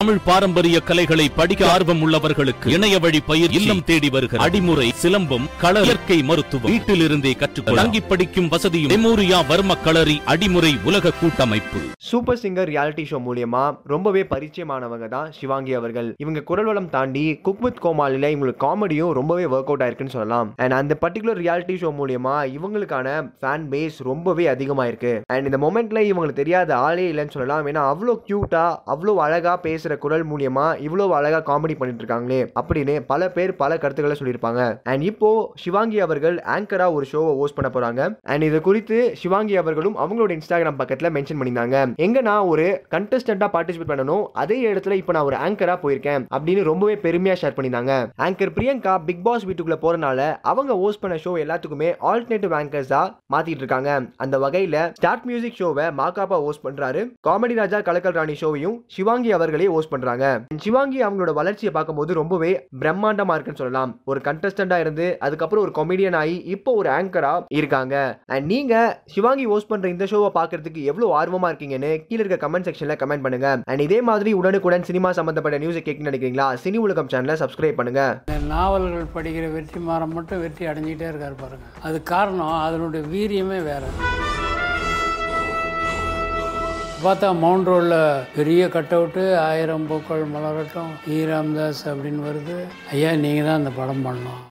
தமிழ் பாரம்பரிய கலைகளை படிக்க ஆர்வம் உள்ளவர்களுக்கு இணைய வழி பயிர் இல்லம் தேடி வருகிற அடிமுறை சிலம்பம் கள இயற்கை மருத்துவம். வீட்டிலிருந்தே கற்றுக்கொள்ள. தங்கி படிக்கும் வசதியும் மெமோரியா வர்ம களரி அடிமுறை உலக கூட்டமைப்பு. சூப்பர் சிங்கர் ரியாலிட்டி ஷோ மூலியமா ரொம்பவே பரிச்சயமானவங்க தான் சிவாங்கி அவர்கள். இவங்க குரல் வளம் தாண்டி குக் வித் கோமாளில இவங்களுக்கு காமெடியும் ரொம்பவே ஒர்க் அவுட் ஆயிருக்குன்னு சொல்லலாம். அண்ட் அந்த பர்டிகுலர் ரியாலிட்டி ஷோ மூலியமா இவங்களுக்கான ஃபேன் பேஸ் ரொம்பவே அதிகமாயிருக்கு. அண்ட் இந்த மொமெண்ட்ல இவங்களுக்கு தெரியாத ஆளே இல்லைன்னு சொல்லலாம். ஏன்னா அவ்வளோ கியூட்டா அவ்வளோ அழகா பேசுற குரல் மூலியமா இவ்வளோ அழகா காமெடி பண்ணிட்டு இருக்காங்களே அப்படின்னு பல பேர் பல கருத்துக்களை சொல்லியிருப்பாங்க. அண்ட் இப்போ சிவாங்கி அவர்கள் ஆங்கரா ஒரு ஷோவை ஹோஸ்ட் பண்ண போறாங்க. அண்ட் இது குறித்து சிவாங்கி அவர்களும் அவங்களோட இன்ஸ்டாகிராம் பக்கத்தில் மென்ஷன் பண்ணியிருந்தாங்க. எங்க நான் ஒரு கண்டஸ்டண்டா பார்ட்டிசிபேட் பண்ணணும் அதே இடத்துல இப்போ நான் ஒரு ஆங்கரா போயிருக்கேன் அப்படின்னு ரொம்பவே பெருமையா ஷேர் பண்ணியிருந்தாங்க. ஆங்கர் பிரியங்கா பிக் பாஸ் வீட்டுக்குள்ள போறனால அவங்க ஹோஸ்ட் பண்ண ஷோ எல்லாத்துக்குமே ஆல்டர்னேட்டிவ் ஆங்கர்ஸா மாத்திட்டு இருக்காங்க அந்த வகையில ஸ்டார்ட் மியூசிக் ஷோவை மாகாபா ஹோஸ்ட் பண்றாரு. காமெடி ராஜா கலக்கல் ராணி ஷோவையும் சிவாங்கி அவர்களே ஹோஸ்ட் பண்றாங்க. சிவாங்கி அவங்களோட வளர்ச்சியை பார்க்கும்போது ரொம்பவே பிரம்மாண்டமா இருக்குன்னு சொல்லலாம். ஒரு கண்டஸ்டண்டா இருந்து அதுக்கப்புறம் ஒரு கொமெடியன் ஆகி இப்போ ஒரு ஆங்கரா இருக்காங்க. அண்ட் நீங்க சிவாங்கி ஹோஸ்ட் பண்ற இந்த ஷோவை பார்க்கறதுக்கு எவ்வளவு ஆர்வமா இருக்கீங்கன்னு கீழே இருக்க கமெண்ட் செக்ஷன்ல கமெண்ட் பண்ணுங்க. அண்ட் இதே மாதிரி உடனுக்குடன் சினிமா சம்பந்தப்பட்ட நியூஸை கேட்கணும்னு நினைக்கிறீங்களா? சினி உலகம் சேனலை சப்ஸ்கிரைப் பண்ணுங்க. நாவல்கள் படிக்கிற வெற்றி மாறம் மட்டும் வெற்றி அடைஞ்சிக்கிட்டே இருக்கார் பாருங்க. அது காரணம் அதனுடைய வீரியமே வேற. பார்த்தா மவுண்ட் ரோடில் பெரிய கட் அவுட்டு ஆயிரம் பூக்கள் மலரட்டும் ஈ ராம்தாஸ் அப்படின்னு வருது. ஐயா நீங்கள் தான் அந்த படம் பண்ணணும்.